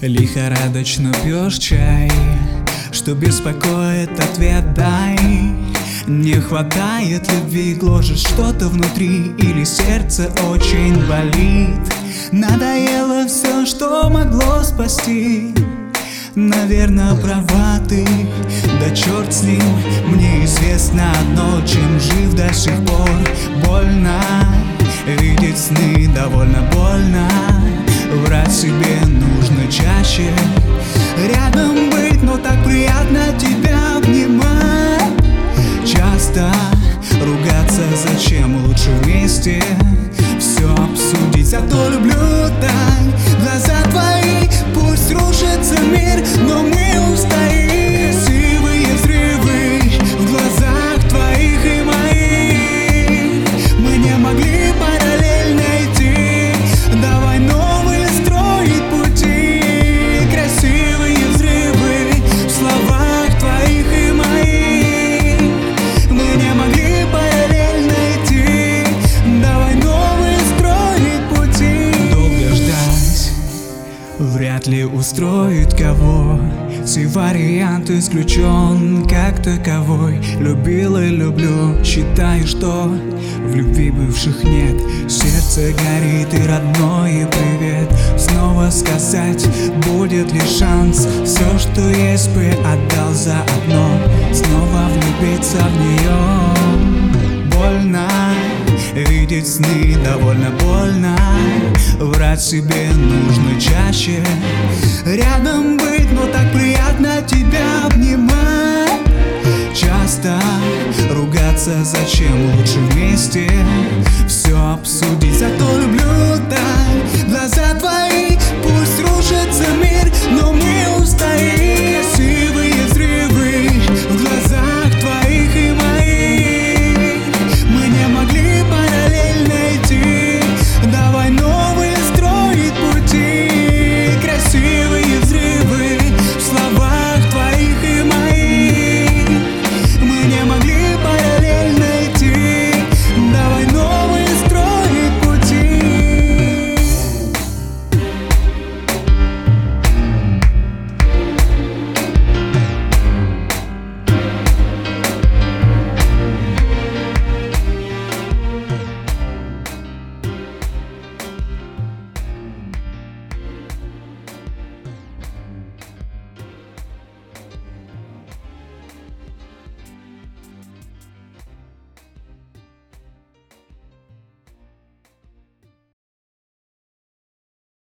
Лихорадочно пьешь чай. Что беспокоит, ответ дай. Не хватает любви, гложет что-то внутри Или сердце очень болит. Надоело все, что могло спасти. Наверное, права ты, да черт с ним Мне известно одно, чем жив до сих пор. Больно видеть сны, довольно больно Врать себе нужно чаще. Рядом быть, но так приятно тебя обнимать. Часто ругаться, зачем лучше вместе? Все обсудить, а то люблю так. Глаза твои, Вряд ли устроит кого. Все варианты исключен как таковой. Любил и люблю, считаю, что В любви бывших нет. Сердце горит и родной привет. Снова сказать, будет ли шанс? Все, что есть бы отдал за одно. Снова влюбиться в нее Больно Видеть сны довольно больно Врать себе нужно чаще. Рядом быть, но так приятно тебя обнимать. Часто ругаться, зачем лучше вместе